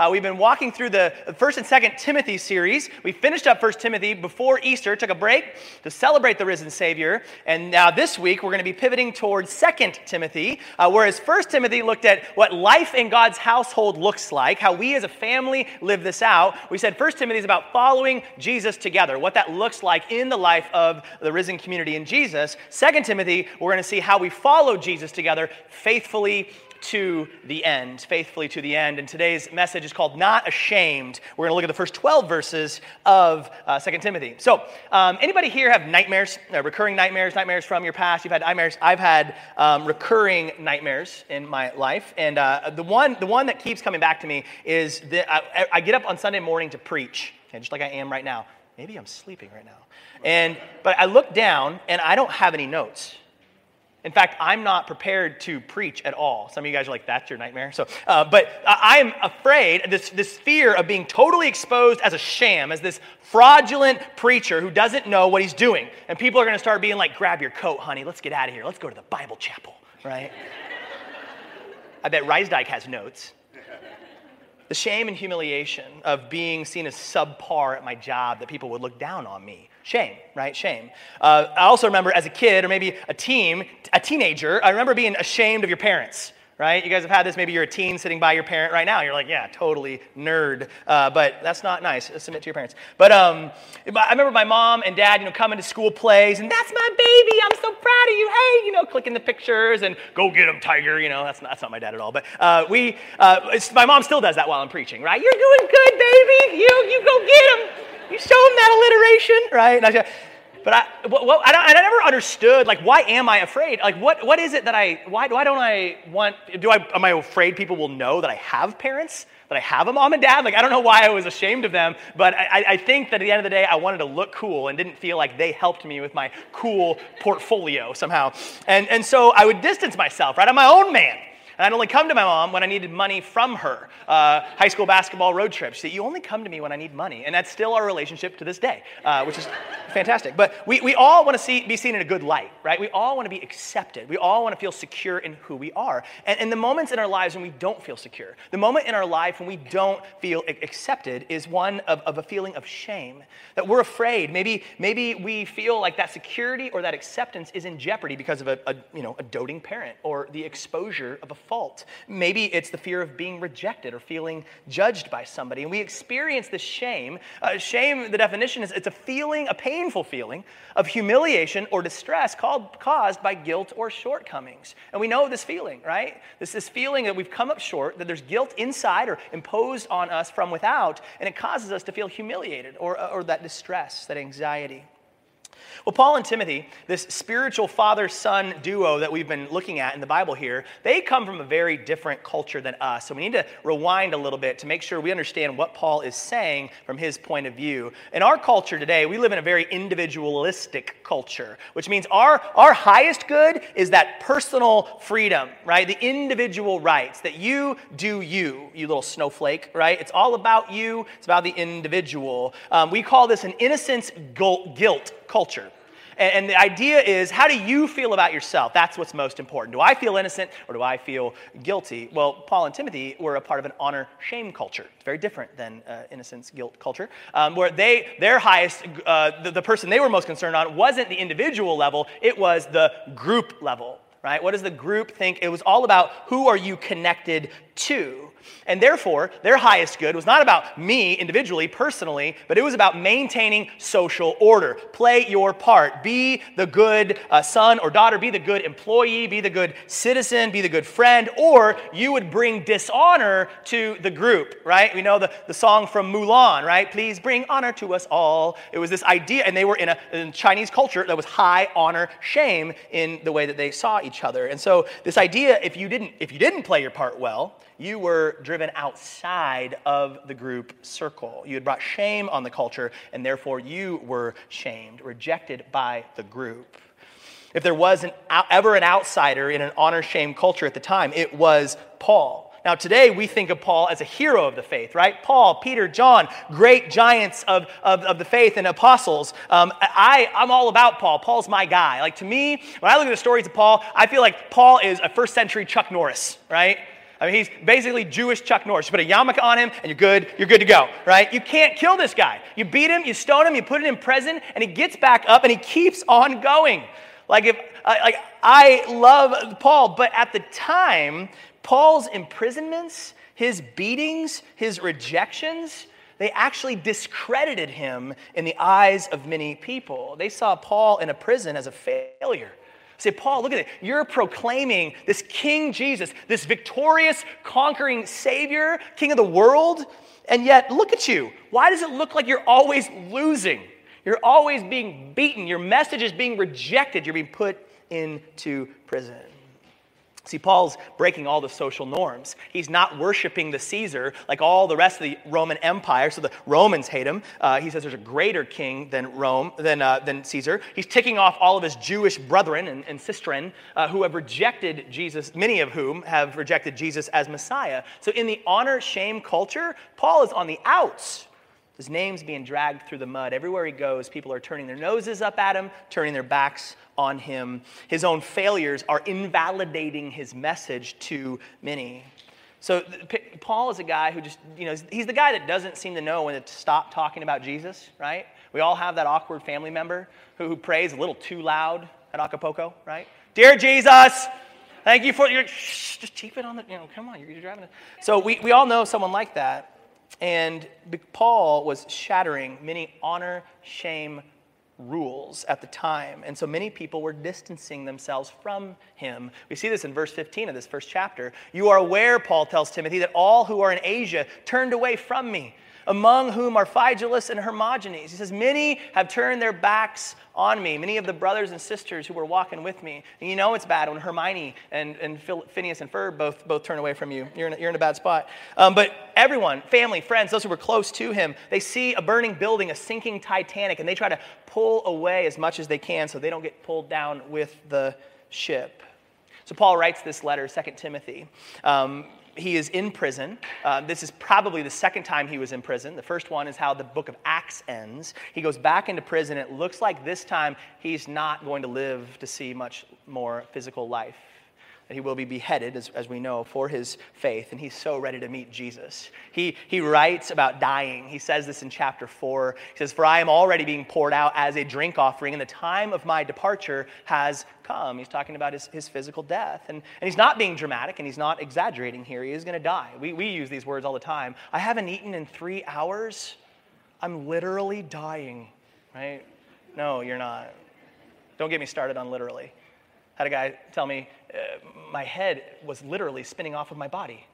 Uh, we've been walking through the first and second Timothy series. We finished up First Timothy before Easter, took a break to celebrate the risen Savior, and now this week we're going to be pivoting towards Second Timothy, uh, whereas First Timothy looked at what life in God's household looks like, how we as a family live this out. We said First Timothy is about following Jesus together, what that looks like in the life of the risen community in Jesus. Second Timothy, we're going to see how we follow Jesus together faithfully to the end, faithfully to the end. And today's message is called Not Ashamed. We're going to look at the first 12 verses of uh, 2 Timothy. So, um, anybody here have nightmares, uh, recurring nightmares, nightmares from your past? You've had nightmares. I've had um, recurring nightmares in my life. And uh, the, one, the one that keeps coming back to me is that I, I get up on Sunday morning to preach, okay, just like I am right now. Maybe I'm sleeping right now. And, but I look down and I don't have any notes. In fact, I'm not prepared to preach at all. Some of you guys are like, that's your nightmare. So, uh, but I'm afraid, this, this fear of being totally exposed as a sham, as this fraudulent preacher who doesn't know what he's doing. And people are going to start being like, grab your coat, honey, let's get out of here. Let's go to the Bible chapel, right? I bet Reisdyke has notes. The shame and humiliation of being seen as subpar at my job, that people would look down on me Shame, right? Shame. Uh, I also remember as a kid, or maybe a teen, a teenager, I remember being ashamed of your parents, right? You guys have had this. Maybe you're a teen sitting by your parent right now. You're like, yeah, totally nerd. Uh, but that's not nice. Submit to your parents. But um, I remember my mom and dad, you know, coming to school plays, and that's my baby. I'm so proud of you. Hey, you know, clicking the pictures and go get him, tiger. You know, that's not, that's not my dad at all. But uh, we, uh, my mom still does that while I'm preaching, right? You're doing good, baby. You, you go get him. You show them that alliteration, right? I, but I, well, I, I, never understood, like, why am I afraid? Like, what, what is it that I, why, why don't I want, do I, am I afraid people will know that I have parents? That I have a mom and dad? Like, I don't know why I was ashamed of them, but I, I think that at the end of the day, I wanted to look cool and didn't feel like they helped me with my cool portfolio somehow. And, and so I would distance myself, right? I'm my own man. And I'd only come to my mom when I needed money from her. Uh, high school basketball road trips. She said, You only come to me when I need money. And that's still our relationship to this day, uh, which is fantastic. But we, we all want to see, be seen in a good light, right? We all want to be accepted. We all want to feel secure in who we are. And, and the moments in our lives when we don't feel secure, the moment in our life when we don't feel accepted is one of, of a feeling of shame, that we're afraid. Maybe, maybe we feel like that security or that acceptance is in jeopardy because of a, a you know, a doting parent or the exposure of a fault. Maybe it's the fear of being rejected or feeling judged by somebody. And we experience this shame. Uh, shame, the definition is it's a feeling, a painful feeling of humiliation or distress called, caused by guilt or shortcomings. And we know this feeling, right? This, this feeling that we've come up short, that there's guilt inside or imposed on us from without, and it causes us to feel humiliated or, or that distress, that anxiety. Well, Paul and Timothy, this spiritual father son duo that we've been looking at in the Bible here, they come from a very different culture than us. So we need to rewind a little bit to make sure we understand what Paul is saying from his point of view. In our culture today, we live in a very individualistic culture, which means our, our highest good is that personal freedom, right? The individual rights that you do you, you little snowflake, right? It's all about you, it's about the individual. Um, we call this an innocence guilt culture. And, the idea is how do you feel about yourself? That's what's most important. Do I feel innocent or do I feel guilty? Well, Paul and Timothy were a part of an honor shame culture. It's very different than uh, innocence guilt culture, um, where they, their highest, uh, the, the person they were most concerned on wasn't the individual level, it was the group level right? What does the group think? It was all about who are you connected to. And therefore, their highest good was not about me individually, personally, but it was about maintaining social order. Play your part. Be the good uh, son or daughter, be the good employee, be the good citizen, be the good friend, or you would bring dishonor to the group, right? We know the, the song from Mulan, right? Please bring honor to us all. It was this idea, and they were in a in Chinese culture that was high honor shame in the way that they saw each other. And so this idea, if you didn't, if you didn't play your part well, you were driven outside of the group circle. You had brought shame on the culture, and therefore you were shamed, rejected by the group. If there was an, ever an outsider in an honor shame culture at the time, it was Paul. Now, today we think of Paul as a hero of the faith, right? Paul, Peter, John, great giants of, of, of the faith and apostles. Um, I, I'm all about Paul. Paul's my guy. Like, to me, when I look at the stories of Paul, I feel like Paul is a first century Chuck Norris, right? I mean, he's basically Jewish Chuck Norris. You put a yarmulke on him, and you're good. You're good to go, right? You can't kill this guy. You beat him, you stone him, you put him in prison, and he gets back up, and he keeps on going. Like if, like I love Paul, but at the time, Paul's imprisonments, his beatings, his rejections, they actually discredited him in the eyes of many people. They saw Paul in a prison as a failure. Say, Paul, look at it. You're proclaiming this King Jesus, this victorious, conquering Savior, King of the world, and yet look at you. Why does it look like you're always losing? You're always being beaten. Your message is being rejected. You're being put into prison. See, Paul's breaking all the social norms. He's not worshiping the Caesar like all the rest of the Roman Empire, so the Romans hate him. Uh, he says there's a greater king than Rome, than, uh, than Caesar. He's ticking off all of his Jewish brethren and, and sistren uh, who have rejected Jesus, many of whom have rejected Jesus as Messiah. So in the honor shame culture, Paul is on the outs. His name's being dragged through the mud. Everywhere he goes, people are turning their noses up at him, turning their backs on him. His own failures are invalidating his message to many. So, Paul is a guy who just, you know, he's the guy that doesn't seem to know when to stop talking about Jesus, right? We all have that awkward family member who, who prays a little too loud at Acapulco, right? Dear Jesus, thank you for your, shh, just keep it on the, you know, come on, you're, you're driving it. So, we, we all know someone like that. And Paul was shattering many honor, shame, rules at the time. And so many people were distancing themselves from him. We see this in verse 15 of this first chapter. You are aware, Paul tells Timothy, that all who are in Asia turned away from me among whom are Phygelus and Hermogenes. He says, Many have turned their backs on me, many of the brothers and sisters who were walking with me. And you know it's bad when Hermione and, and Phineas and Ferb both, both turn away from you. You're in a, you're in a bad spot. Um, but everyone, family, friends, those who were close to him, they see a burning building, a sinking Titanic, and they try to pull away as much as they can so they don't get pulled down with the ship. So Paul writes this letter, 2 Timothy. Um, he is in prison. Uh, this is probably the second time he was in prison. The first one is how the book of Acts ends. He goes back into prison. It looks like this time he's not going to live to see much more physical life that he will be beheaded, as, as we know, for his faith, and he's so ready to meet Jesus. He, he writes about dying. He says this in chapter 4. He says, For I am already being poured out as a drink offering, and the time of my departure has come. He's talking about his, his physical death. And, and he's not being dramatic, and he's not exaggerating here. He is going to die. We, we use these words all the time. I haven't eaten in three hours. I'm literally dying, right? No, you're not. Don't get me started on literally had a guy tell me uh, my head was literally spinning off of my body.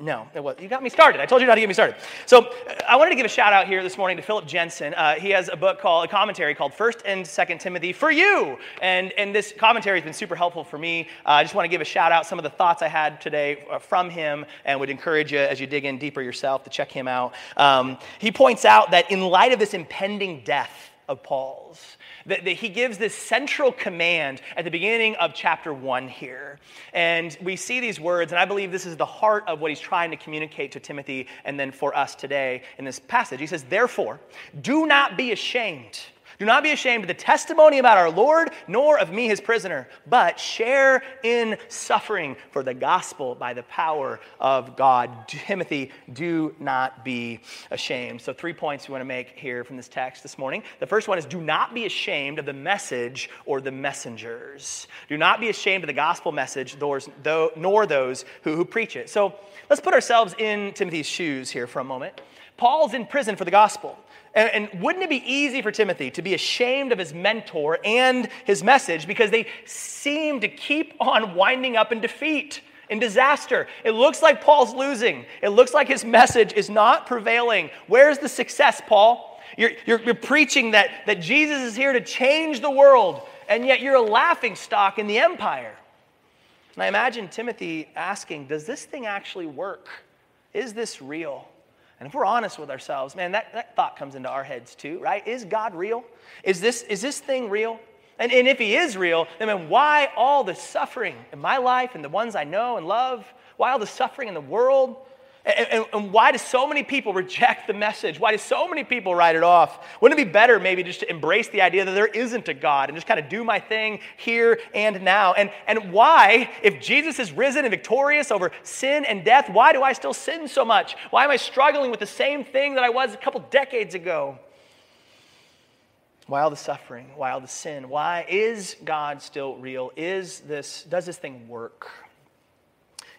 No, it was. You got me started. I told you not to get me started. So uh, I wanted to give a shout out here this morning to Phillip Jensen. Uh, he has a book called, a commentary called First and Second Timothy for You, and and this commentary has been super helpful for me. Uh, I just want to give a shout out some of the thoughts I had today uh, from him, and would encourage you as you dig in deeper yourself to check him out. Um, he points out that in light of this impending death of Paul's that, that he gives this central command at the beginning of chapter one here. And we see these words, and I believe this is the heart of what he's trying to communicate to Timothy and then for us today in this passage. He says, Therefore, do not be ashamed do not be ashamed of the testimony about our Lord, nor of me, his prisoner, but share in suffering for the gospel by the power of God. Timothy, do not be ashamed. So, three points we want to make here from this text this morning. The first one is do not be ashamed of the message or the messengers. Do not be ashamed of the gospel message, nor those who, who preach it. So, let's put ourselves in Timothy's shoes here for a moment. Paul's in prison for the gospel. And, and, wouldn't it be easy for Timothy to be ashamed of his mentor and his message because they seem to keep on winding up in defeat, in disaster? It looks like Paul's losing. It looks like his message is not prevailing. Where's the success, Paul? You're, you're, you're preaching that, that Jesus is here to change the world, and yet you're a laughing stock in the empire. And I imagine Timothy asking, Does this thing actually work? Is this real? And if we're honest with ourselves, man, that, that thought comes into our heads too, right? Is God real? Is this, is this thing real? And, and if He is real, then man, why all the suffering in my life and the ones I know and love? Why all the suffering in the world? And, and, and, why do so many people reject the message? Why do so many people write it off? Wouldn't it be better maybe just to embrace the idea that there isn't a God and just kind of do my thing here and now? And, and why, if Jesus is risen and victorious over sin and death, why do I still sin so much? Why am I struggling with the same thing that I was a couple decades ago? Why all the suffering? Why all the sin? Why is God still real? Is this, does this thing work?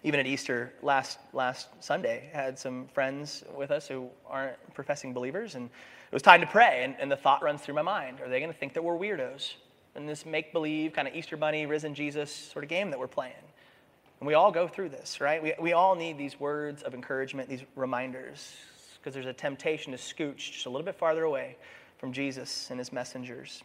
Even at Easter last, last Sunday, had some friends with us who aren't professing believers, and it was time to pray. And, and the thought runs through my mind are they going to think that we're weirdos in this make believe kind of Easter bunny, risen Jesus sort of game that we're playing? And we all go through this, right? We, we all need these words of encouragement, these reminders, because there's a temptation to scooch just a little bit farther away from Jesus and his messengers.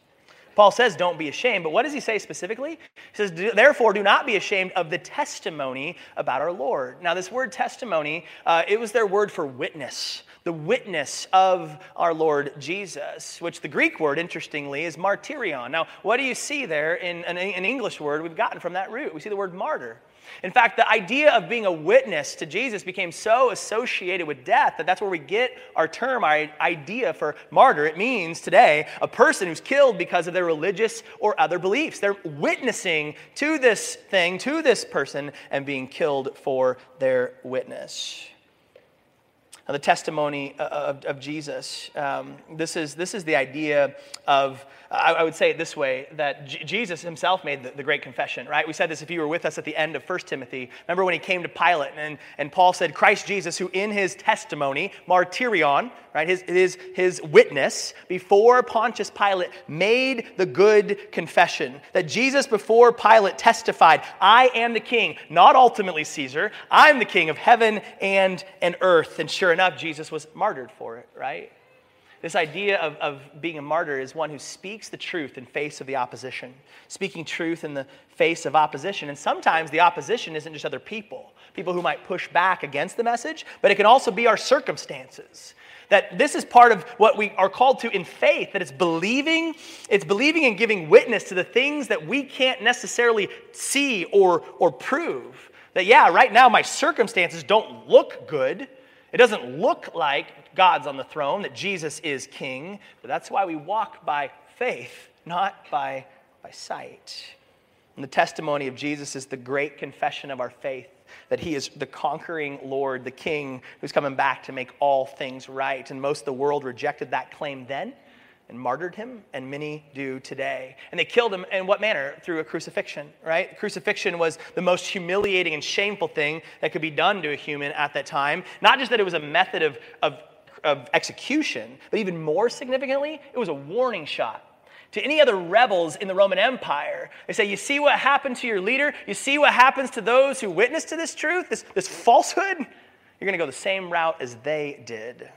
Paul says, don't be ashamed, but what does he say specifically? He says, therefore, do not be ashamed of the testimony about our Lord. Now, this word testimony, uh, it was their word for witness, the witness of our Lord Jesus, which the Greek word, interestingly, is martyrion. Now, what do you see there in an, an English word we've gotten from that root? We see the word martyr. In fact, the idea of being a witness to Jesus became so associated with death that that's where we get our term, our idea for martyr. It means today a person who's killed because of their religious or other beliefs. They're witnessing to this thing, to this person, and being killed for their witness. The testimony of, of Jesus, um, this, is, this is the idea of I, I would say it this way that J- Jesus himself made the, the, great confession, right? We said this if you were with us at the end of 1 Timothy. Remember when he came to Pilate and, and Paul said, Christ Jesus, who in his testimony, martyrion, right, his, his, his witness before Pontius Pilate made the good confession. That Jesus before Pilate testified, I am the king, not ultimately Caesar. I'm the king of heaven and, and earth. And sure enough, Jesus was martyred for it, right? This idea of, of being a martyr is one who speaks the truth in face of the opposition, speaking truth in the face of opposition. And sometimes the opposition isn't just other people, people who might push back against the message, but it can also be our circumstances. That this is part of what we are called to in faith, that it's believing, it's believing and giving witness to the things that we can't necessarily see or, or prove. That, yeah, right now my circumstances don't look good. It doesn't look like God's on the throne, that Jesus is king, but that's why we walk by faith, not by, by sight. And the testimony of Jesus is the great confession of our faith that he is the conquering Lord, the king who's coming back to make all things right. And most of the world rejected that claim then and martyred him, and many do today. And they killed him in what manner? Through a crucifixion, right? Crucifixion was the most humiliating and shameful thing that could be done to a human at that time. Not just that it was a method of, of of execution, but even more significantly, it was a warning shot to any other rebels in the Roman Empire. They say, You see what happened to your leader? You see what happens to those who witness to this truth, this, this falsehood? You're going to go the same route as they did.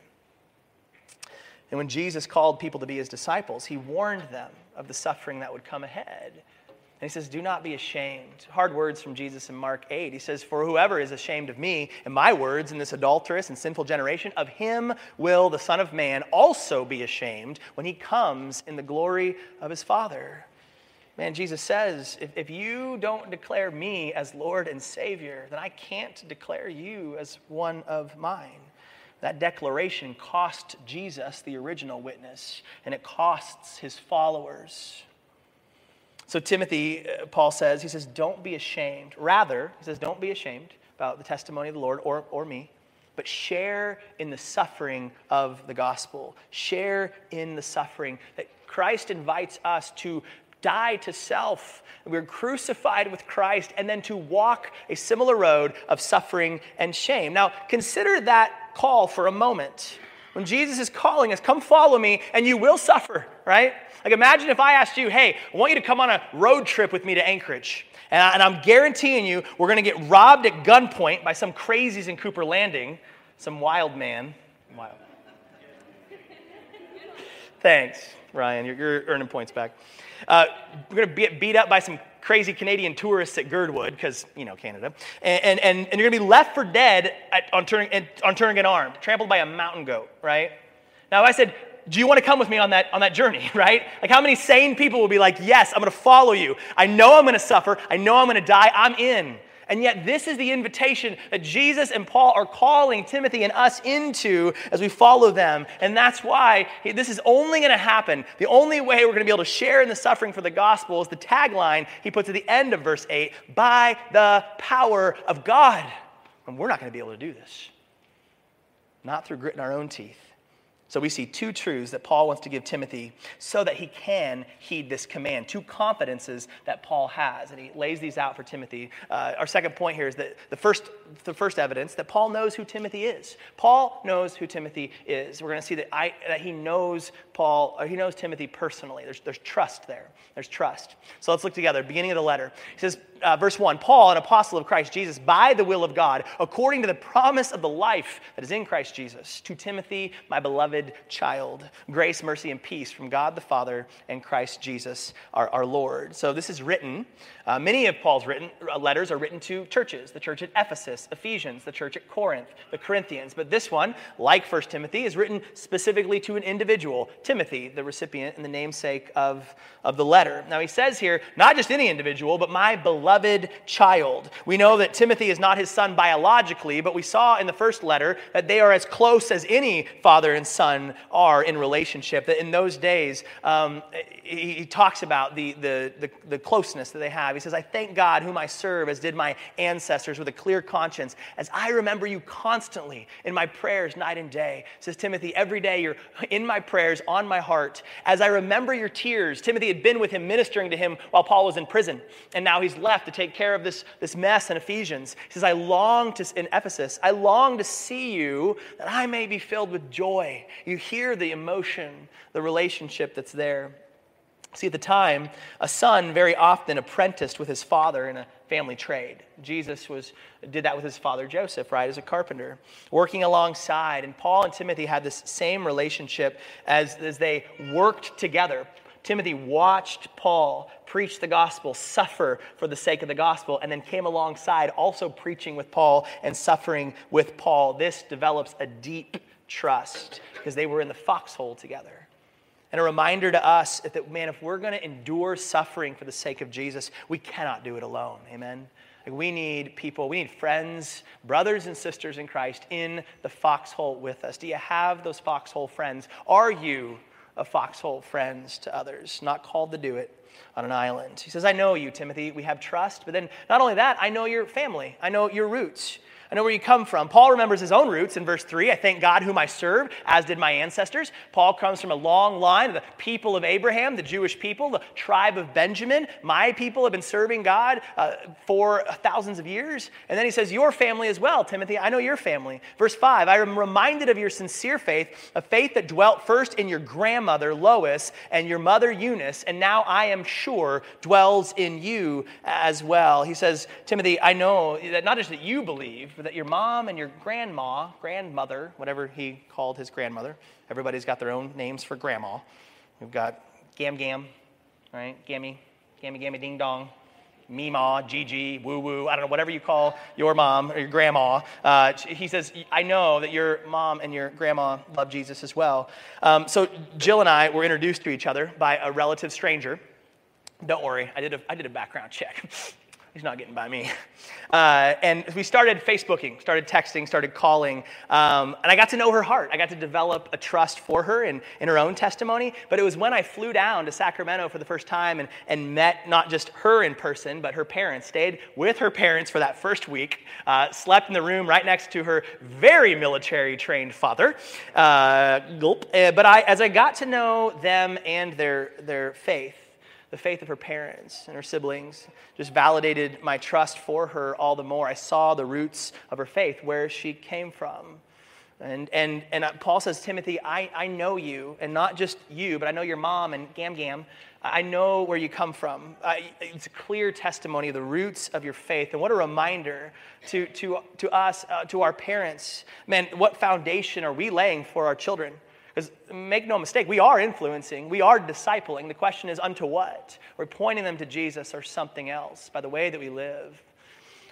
And when Jesus called people to be his disciples, he warned them of the suffering that would come ahead. And he says, Do not be ashamed. Hard words from Jesus in Mark 8. He says, For whoever is ashamed of me and my words in this adulterous and sinful generation, of him will the Son of Man also be ashamed when he comes in the glory of his Father. Man, Jesus says, if, if you don't declare me as Lord and Savior, then I can't declare you as one of mine. That declaration cost Jesus, the original witness, and it costs his followers. So, Timothy, uh, Paul says, he says, don't be ashamed. Rather, he says, don't be ashamed about the testimony of the Lord or, or me, but share in the suffering of the gospel. Share in the suffering that Christ invites us to die to self. We're crucified with Christ and then to walk a similar road of suffering and shame. Now, consider that call for a moment. When Jesus is calling us, come follow me, and you will suffer, right? Like, imagine if I asked you, hey, I want you to come on a road trip with me to Anchorage. And, I, am guaranteeing you, we're going to get robbed at gunpoint by some crazies in Cooper Landing, some wild man. Wild. Thanks, Ryan. You're, you're, earning points back. Uh, we're going to be beat up by some crazy Canadian tourists at Girdwood, because, you know, Canada. And, and, and, and you're going to be left for dead at, on, turning, on Turnagain Arm, trampled by a mountain goat, right? Now, if I said, do you want to come with me on that, on that journey, right? Like, how many sane people will be like, yes, I'm going to follow you. I know I'm going to suffer. I know I'm going to die. I'm in. And yet, this is the invitation that Jesus and Paul are calling Timothy and us into as we follow them. And that's why this is only going to happen. The only way we're going to be able to share in the suffering for the gospel is the tagline he puts at the end of verse 8 by the power of God. And we're not going to be able to do this, not through gritting our own teeth so we see two truths that Paul wants to give Timothy so that he can heed this command, two confidences that Paul has, and he lays these out for Timothy. Uh, our second point here is that the first, the first evidence that Paul knows who Timothy is. Paul knows who Timothy is. We're going to see that, I, that he knows Paul, or he knows Timothy personally. There's, there's trust there. There's trust. So let's look together. Beginning of the letter. He says, uh, verse 1 Paul, an apostle of Christ Jesus, by the will of God, according to the promise of the life that is in Christ Jesus, to Timothy, my beloved child, grace, mercy, and peace from God the Father and Christ Jesus our, our Lord. So this is written. Uh, many of Paul's written uh, letters are written to churches the church at Ephesus, Ephesians, the church at Corinth, the Corinthians. But this one, like 1 Timothy, is written specifically to an individual, Timothy, the recipient and the namesake of, of the letter. Now he says here, not just any individual, but my beloved beloved child. We know that Timothy is not his son biologically, but we saw in the first letter that they are as close as any father and son are in relationship. That in those days, um, he, he, talks about the, the, the, the closeness that they have. He says, I thank God whom I serve, as did my ancestors, with a clear conscience, as I remember you constantly in my prayers night and day. Says Timothy, every day you're in my prayers, on my heart. As I remember your tears, Timothy had been with him, ministering to him while Paul was in prison, and now he's left to take care of this, this mess in Ephesians. He says, I long to, in Ephesus, I long to see you that I may be filled with joy. You hear the emotion, the relationship that's there. See, at the time, a son very often apprenticed with his father in a family trade. Jesus was, did that with his father Joseph, right, as a carpenter, working alongside. And Paul and Timothy had this same relationship as, as they worked together. Timothy watched Paul preach the gospel, suffer for the sake of the gospel, and then came alongside also preaching with Paul and suffering with Paul. This develops a deep trust because they were in the foxhole together. And a reminder to us that, man, if we're going to endure suffering for the sake of Jesus, we cannot do it alone. Amen? We need people, we need friends, brothers and sisters in Christ in the foxhole with us. Do you have those foxhole friends? Are you of foxhole friends to others, not called to do it on an island. He says, I know you, Timothy. We have trust. But then, not only that, I know your family, I know your roots. I know where you come from. Paul remembers his own roots in verse 3. I thank God whom I serve, as did my ancestors. Paul comes from a long line of the people of Abraham, the Jewish people, the tribe of Benjamin. My people have been serving God uh, for thousands of years. And then he says, Your family as well, Timothy. I know your family. Verse 5 I am reminded of your sincere faith, a faith that dwelt first in your grandmother, Lois, and your mother, Eunice, and now I am sure dwells in you as well. He says, Timothy, I know that not just that you believe, that your mom and your grandma, grandmother, whatever he called his grandmother, everybody's got their own names for grandma. We've got Gam Gam, right? Gammy, Gammy Gammy Ding Dong, Meemaw, Gigi, Woo Woo, I don't know, whatever you call your mom or your grandma. Uh, he says, I know that your mom and your grandma love Jesus as well. Um, so Jill and I were introduced to each other by a relative stranger. Don't worry, I did a, I did a background check. He's not getting by me. Uh, and we started Facebooking, started texting, started calling. Um, and I got to know her heart. I got to develop a trust for her in, in her own testimony. But it was when I flew down to Sacramento for the first time and, and met not just her in person, but her parents, stayed with her parents for that first week, uh, slept in the room right next to her very military trained father. Uh, gulp. Uh, but I, as I got to know them and their, their faith, the faith of her parents and her siblings just validated my trust for her all the more. I saw the roots of her faith, where she came from. And, and, and Paul says, Timothy, I, I know you, and not just you, but I know your mom and Gam Gam. I know where you come from. I, it's a clear testimony of the roots of your faith. And what a reminder to, to, to us, uh, to our parents. Man, what foundation are we laying for our children? Make no mistake, we are influencing, we are discipling. The question is, unto what? We're pointing them to Jesus or something else by the way that we live.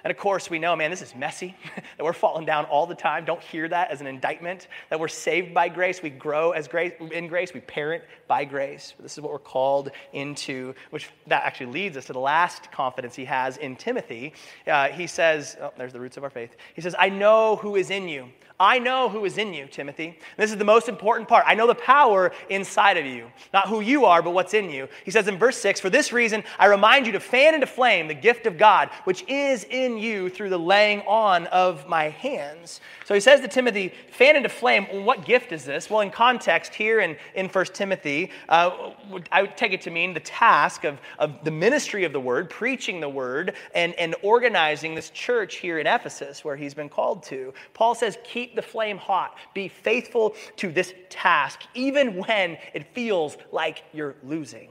And of course, we know, man, this is messy, that we're falling down all the time. Don't hear that as an indictment, that we're saved by grace. We grow as grace in grace. We parent by grace. This is what we're called into, which that actually leads us to the last confidence he has in Timothy. Uh, he says, oh, there's the roots of our faith. He says, I know who is in you. I know who is in you, Timothy. This is the most important part. I know the power inside of you, not who you are, but what's in you. He says in verse 6 For this reason, I remind you to fan into flame the gift of God, which is in you through the laying on of my hands. So he says to Timothy, fan into flame. What gift is this? Well, in context, here in, in 1 Timothy, uh, I would take it to mean the task of, of the ministry of the word, preaching the word, and, and organizing this church here in Ephesus where he's been called to. Paul says, keep the flame hot. Be faithful to this task, even when it feels like you're losing.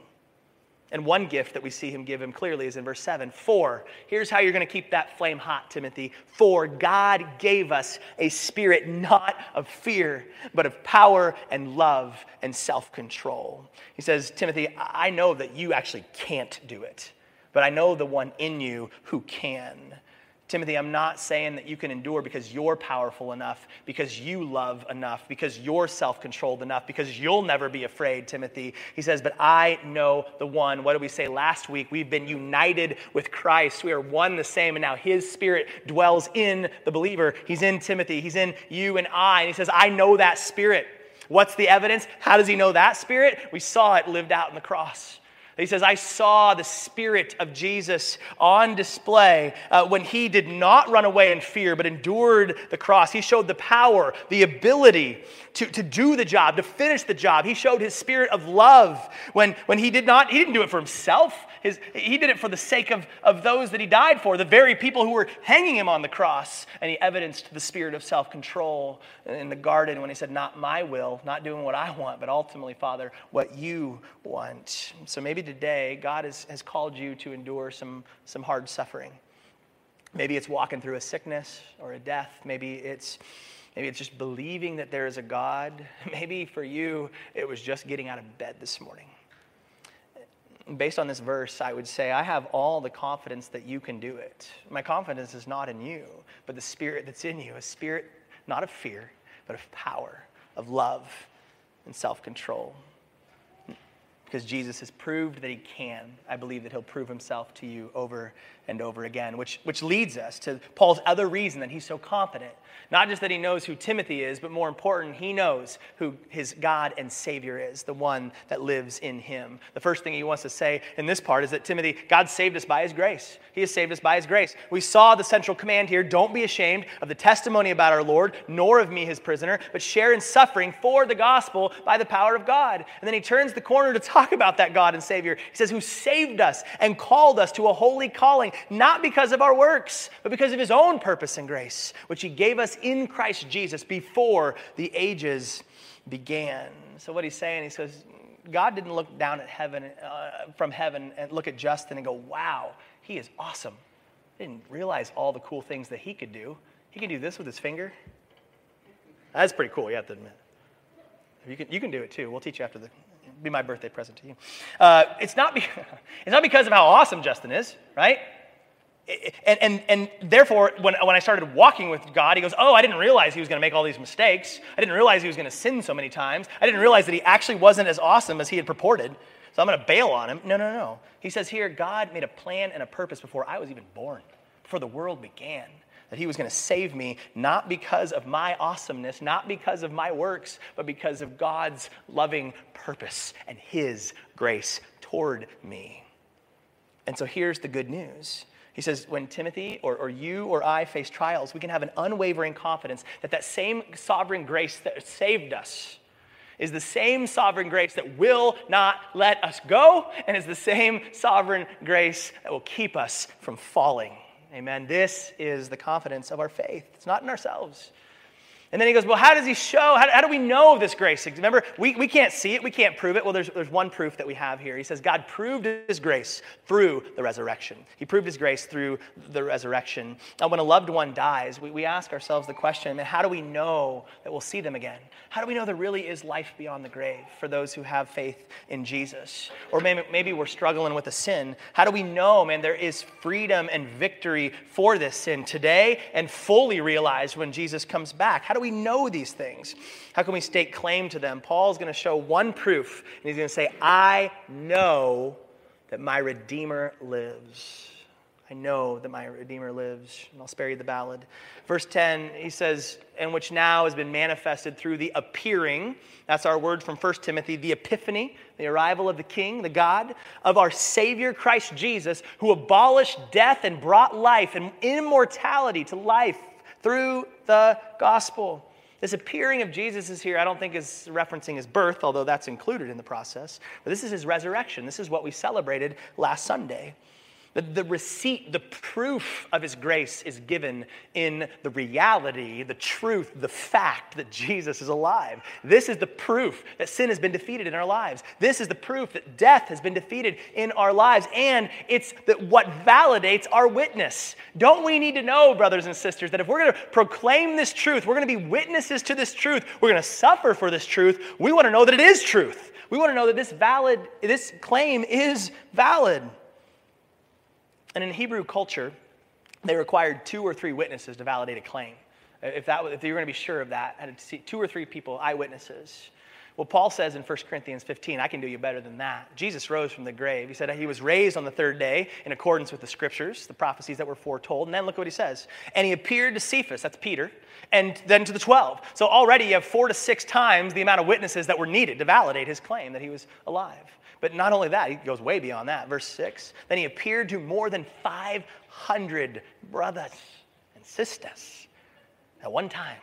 And one gift that we see him give him clearly is in verse 7. For, here's how you're going to keep that flame hot, Timothy. For God gave us a spirit not of fear, but of power and love and self control. He says, Timothy, I know that you actually can't do it, but I know the one in you who can. Timothy, I'm not saying that you can endure because you're powerful enough, because you love enough, because you're self controlled enough, because you'll never be afraid, Timothy. He says, But I know the one. What did we say last week? We've been united with Christ. We are one the same, and now his spirit dwells in the believer. He's in Timothy, he's in you and I. And he says, I know that spirit. What's the evidence? How does he know that spirit? We saw it lived out in the cross. He says, I saw the Spirit of Jesus on display uh, when he did not run away in fear, but endured the cross. He showed the power, the ability to, to do the job, to finish the job. He showed his spirit of love when, when he did not, he didn't do it for himself. His, he did it for the sake of, of those that he died for, the very people who were hanging him on the cross. And he evidenced the spirit of self control in the garden when he said, Not my will, not doing what I want, but ultimately, Father, what you want. So maybe today, God has, has called you to endure some, some hard suffering. Maybe it's walking through a sickness or a death. Maybe it's, maybe it's just believing that there is a God. Maybe for you, it was just getting out of bed this morning. Based on this verse, I would say, I have all the confidence that you can do it. My confidence is not in you, but the spirit that's in you, a spirit not of fear, but of power, of love, and self control because Jesus has proved that he can. I believe that he'll prove himself to you over and over again, which, which leads us to Paul's other reason that he's so confident. Not just that he knows who Timothy is, but more important, he knows who his God and Savior is, the one that lives in him. The first thing he wants to say in this part is that Timothy, God saved us by his grace. He has saved us by his grace. We saw the central command here don't be ashamed of the testimony about our Lord, nor of me, his prisoner, but share in suffering for the gospel by the power of God. And then he turns the corner to talk about that God and Savior. He says, Who saved us and called us to a holy calling, not because of our works, but because of his own purpose and grace, which he gave us in Christ Jesus before the ages began. So, what he's saying, he says, God didn't look down at heaven, uh, from heaven and look at Justin and go, Wow, he is awesome. Didn't realize all the cool things that he could do. He can do this with his finger. That's pretty cool, you have to admit. You can, you can do it too. We'll teach you after the be my birthday present to you. Uh, it's, not be, it's not because of how awesome Justin is, right? And, and, and therefore, when, when I started walking with God, he goes, Oh, I didn't realize he was going to make all these mistakes. I didn't realize he was going to sin so many times. I didn't realize that he actually wasn't as awesome as he had purported. So I'm going to bail on him. No, no, no. He says here, God made a plan and a purpose before I was even born, before the world began that he was going to save me, not because of my awesomeness, not because of my works, but because of God's loving purpose and his grace toward me. And so here's the good news. He says, when Timothy or, or you or I face trials, we can have an unwavering confidence that that same sovereign grace that saved us is the same sovereign grace that will not let us go and is the same sovereign grace that will keep us from falling. Amen. This is the confidence of our faith. It's not in ourselves. And then he goes, Well, how does he show? How, how, do we know this grace? Remember, we, we can't see it, we can't prove it. Well, there's, there's one proof that we have here. He says, God proved his grace through the resurrection. He proved his grace through the resurrection. Now, when a loved one dies, we, we ask ourselves the question, man, how do we know that we'll see them again? How do we know there really is life beyond the grave for those who have faith in Jesus? Or maybe, maybe we're struggling with a sin. How do we know, man, there is freedom and victory for this sin today and fully realized when Jesus comes back? How do we know these things? How can we stake claim to them? Paul's going to show one proof, and he's going to say, I know that my Redeemer lives. I know that my Redeemer lives. And I'll spare you the ballad. Verse 10, he says, and which now has been manifested through the appearing. That's our word from 1 Timothy, the epiphany, the arrival of the King, the God, of our Savior Christ Jesus, who abolished death and brought life and immortality to life through the gospel. This appearing of Jesus is here, I don't think is referencing his birth, although that's included in the process. But this is his resurrection. This is what we celebrated last Sunday. The, the receipt, the proof of his grace is given in the reality, the truth, the fact that Jesus is alive. This is the proof that sin has been defeated in our lives. This is the proof that death has been defeated in our lives. And it's that what validates our witness. Don't we need to know, brothers and sisters, that if we're going to proclaim this truth, we're going to be witnesses to this truth, we're going to suffer for this truth, we want to know that it is truth. We want to know that this valid, this claim is valid. And in Hebrew culture, they required two or three witnesses to validate a claim. If, that, if you were going to be sure of that, had to see two or three people, eyewitnesses. Well, Paul says in 1 Corinthians 15, I can do you better than that. Jesus rose from the grave. He said he was raised on the third day in accordance with the scriptures, the prophecies that were foretold. And then look what he says. And he appeared to Cephas, that's Peter, and then to the 12. So already you have four to six times the amount of witnesses that were needed to validate his claim that he was alive. But not only that, he goes way beyond that. Verse 6 Then he appeared to more than 500 brothers and sisters at one time.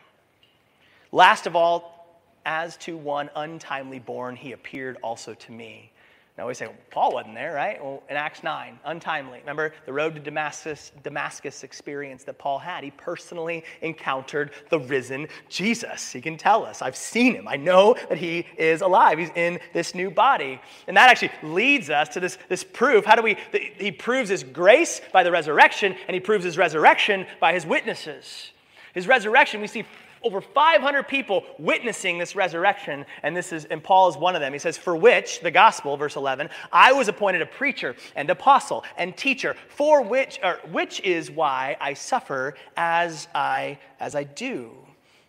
Last of all, as to one untimely born, he appeared also to me. Now we say, well, Paul wasn't there, right? Well, in Acts 9, untimely. Remember the road to Damascus, Damascus experience that Paul had? He personally encountered the risen Jesus. He can tell us, I've seen him. I know that he is alive. He's in this new body. And that actually leads us to this, this proof. How do we, he proves his grace by the resurrection, and he proves his resurrection by his witnesses. His resurrection, we see over 500 people witnessing this resurrection, and this is, and Paul is one of them. He says, For which, the gospel, verse 11, I was appointed a preacher and apostle and teacher, for which, or which is why I suffer as I, as I do.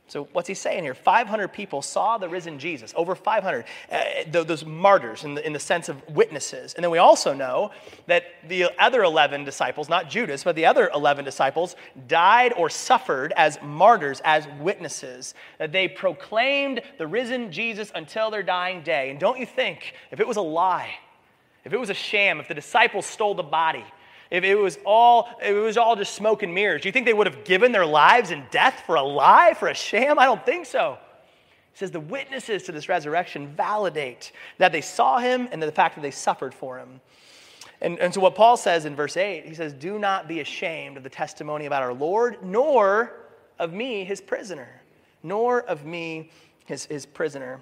So, what's he saying here? 500 people saw the risen Jesus, over 500, uh, those martyrs in the, in the sense of witnesses. And then we also know that the other 11 disciples, not Judas, but the other 11 disciples, died or suffered as martyrs, as witnesses. That they proclaimed the risen Jesus until their dying day. And don't you think, if it was a lie, if it was a sham, if the disciples stole the body, if it was all it was all just smoke and mirrors, do you think they would have given their lives in death for a lie, for a sham? I don't think so. He says the witnesses to this resurrection validate that they saw him and the fact that they suffered for him. And, and so, what Paul says in verse 8, he says, Do not be ashamed of the testimony about our Lord, nor of me, his prisoner, nor of me, his, his prisoner.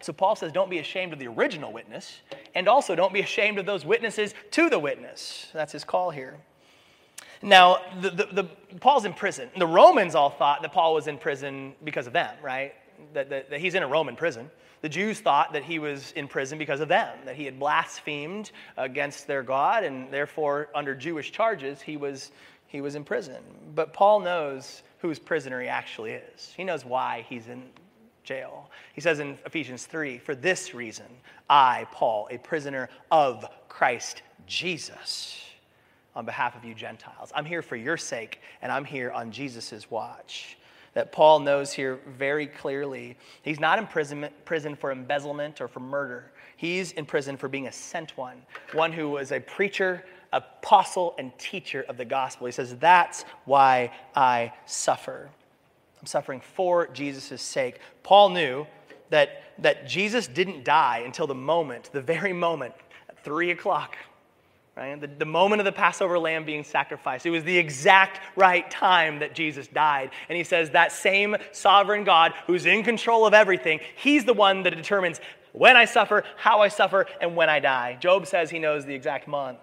So Paul says, don't be ashamed of the original witness, and also don't be ashamed of those witnesses to the witness. That's his call here. Now, the, the, the, Paul's in prison. The Romans all thought that Paul was in prison because of them, right? That, that, that he's in a Roman prison. The Jews thought that he was in prison because of them, that he had blasphemed against their God, and therefore, under Jewish charges, he was, he was in prison. But Paul knows whose prisoner he actually is. He knows why he's in jail. He says in Ephesians 3 For this reason, I, Paul, a prisoner of Christ Jesus, on behalf of you Gentiles. I'm here for your sake, and I'm here on Jesus' watch. That Paul knows here very clearly. He's not in prison, prison for embezzlement or for murder. He's in prison for being a sent one, one who was a preacher, apostle, and teacher of the gospel. He says, That's why I suffer. I'm suffering for Jesus' sake. Paul knew that, that Jesus didn't die until the moment, the very moment, at 3 o'clock, right? The, the moment of the Passover lamb being sacrificed. It was the exact right time that Jesus died. And he says that same sovereign God who's in control of everything, he's the one that determines when I suffer, how I suffer, and when I die. Job says he knows the exact month.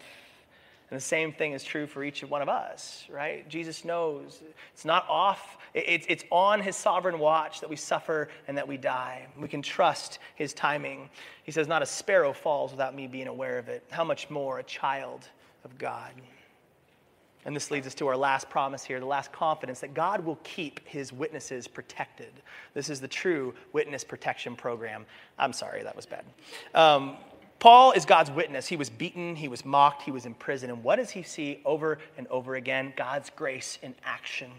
And the same thing is true for each one of us, right? Jesus knows. It's not off, it's, it's on his sovereign watch that we suffer and that we die. We can trust his timing. He says, Not a sparrow falls without me being aware of it. How much more a child of God? And this leads us to our last promise here, the last confidence that God will keep his witnesses protected. This is the true witness protection program. I'm sorry, that was bad. Um, Paul is God's witness. He was beaten, he was mocked, he was in prison. And what does he see over and over again? God's grace in action.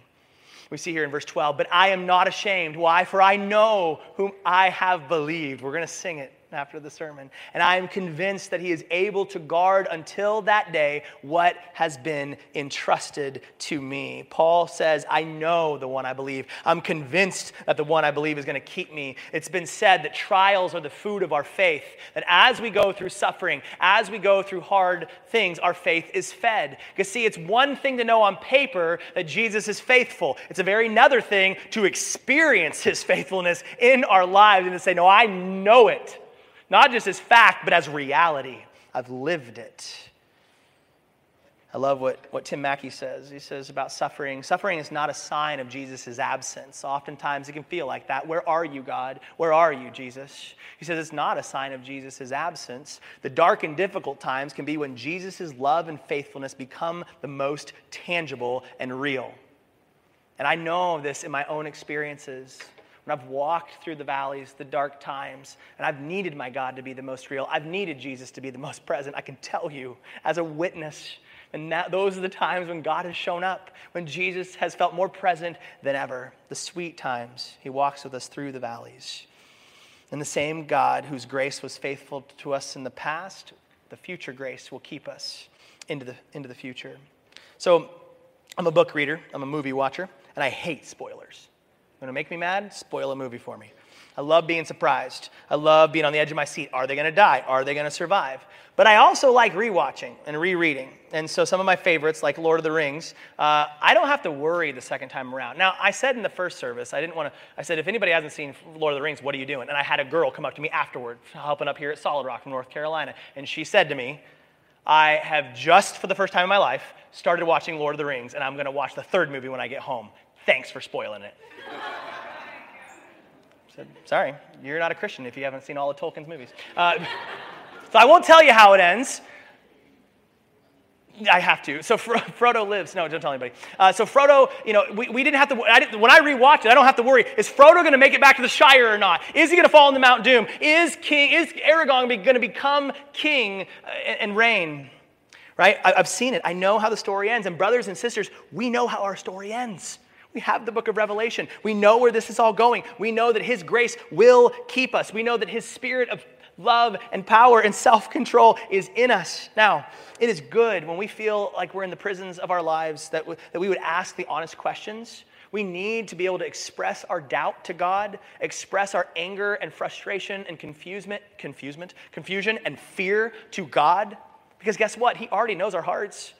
We see here in verse 12, but I am not ashamed. Why? For I know whom I have believed. We're going to sing it after the sermon. And I am convinced that he is able to guard until that day what has been entrusted to me. Paul says, I know the one I believe. I'm convinced that the one I believe is going to keep me. It's been said that trials are the food of our faith, that as we go through suffering, as we go through hard things, our faith is fed. Because, see, it's one thing to know on paper that Jesus is faithful, it's a very another thing to experience his faithfulness in our lives and to say, No, I know it not just as fact, but as reality. I've lived it. I love what, what Tim Mackie says. He says about suffering suffering is not a sign of Jesus' absence. Oftentimes it can feel like that. Where are you, God? Where are you, Jesus? He says it's not a sign of Jesus' absence. The dark and difficult times can be when Jesus' love and faithfulness become the most tangible and real. And I know this in my own experiences when I've walked through the valleys, the dark times, and I've needed my God to be the most real, I've needed Jesus to be the most present, I can tell you as a witness. And that, those are the times when God has shown up, when Jesus has felt more present than ever. The sweet times. He walks with us through the valleys. And the same God whose grace was faithful to us in the past, the future grace will keep us into the, into the future. So, I'm a book reader, I'm a movie watcher, and I hate spoilers. Going to make me mad? Spoil a movie for me. I love being surprised. I love being on the edge of my seat. Are they going to die? Are they going to survive? But I also like rewatching and rereading. And so some of my favorites, like Lord of the Rings, uh, I don't have to worry the second time around. Now, I said in the first service, I didn't want to, I said, if anybody hasn't seen Lord of the Rings, what are you doing? And I had a girl come up to me afterward, helping up here at Solid Rock from North Carolina. And she said to me, I have just, for the first time in my life, started watching Lord of the Rings, and I'm going to watch the third movie when I get home. Thanks for spoiling it said, Sorry, you're not a Christian if you haven't seen all of Tolkien's movies. Uh, so I won't tell you how it ends. I have to. So Fro- Frodo lives. No, don't tell anybody. Uh, so Frodo, you know, we, we didn't have to. I didn't, when I rewatched it, I don't have to worry. Is Frodo going to make it back to the Shire or not? Is he going to fall into Mount Doom? Is King? Is Aragorn going to become king uh, and, and reign? Right? I, I've seen it. I know how the story ends. And brothers and sisters, we know how our story ends. We have the book of Revelation. We know where this is all going. We know that His grace will keep us. We know that His spirit of love and power and self control is in us. Now, it is good when we feel like we're in the prisons of our lives that, that we would ask the honest questions. We need to be able to express our doubt to God, express our anger and frustration and confusement, confusement, confusion and fear to God. Because guess what? He already knows our hearts.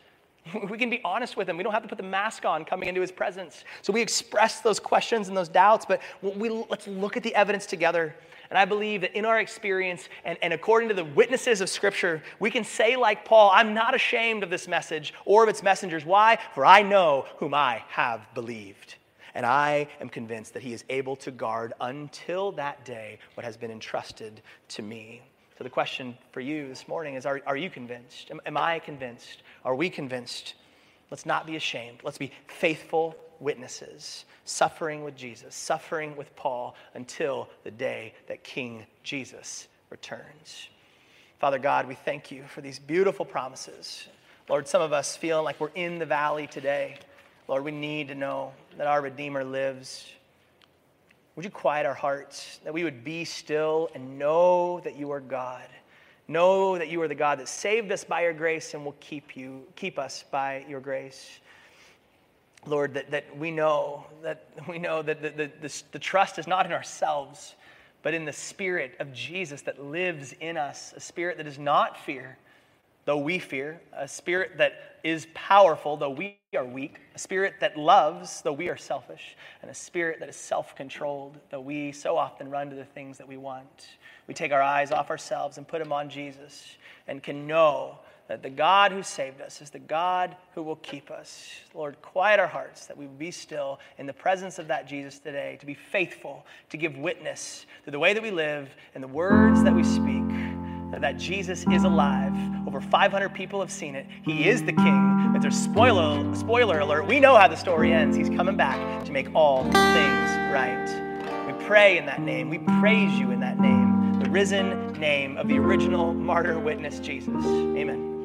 We can be honest with him. We don't have to put the mask on coming into his presence. So we express those questions and those doubts, but we, let's look at the evidence together. And I believe that in our experience and, and according to the witnesses of Scripture, we can say, like Paul, I'm not ashamed of this message or of its messengers. Why? For I know whom I have believed. And I am convinced that he is able to guard until that day what has been entrusted to me. So the question for you this morning is Are, are you convinced? Am, am I convinced? Are we convinced? Let's not be ashamed. Let's be faithful witnesses, suffering with Jesus, suffering with Paul until the day that King Jesus returns. Father God, we thank you for these beautiful promises. Lord, some of us feel like we're in the valley today. Lord, we need to know that our Redeemer lives. Would you quiet our hearts, that we would be still and know that you are God? Know that you are the God that saved us by your grace and will keep you, keep us by your grace. Lord, that, that we know that we know that the, the, the, the trust is not in ourselves, but in the Spirit of Jesus that lives in us, a spirit that is not fear, though we fear, a spirit that is powerful, though we are weak, a spirit that loves, though we are selfish, and a spirit that is self controlled, though we so often run to the things that we want. We take our eyes off ourselves and put them on Jesus and can know that the God who saved us is the God who will keep us. Lord, quiet our hearts that we be still in the presence of that Jesus today, to be faithful, to give witness through the way that we live and the words that we speak that Jesus is alive. Over 500 people have seen it. He is the king. It's a spoiler, spoiler alert. We know how the story ends. He's coming back to make all things right. We pray in that name. We praise you in that name, the risen name of the original martyr witness, Jesus. Amen.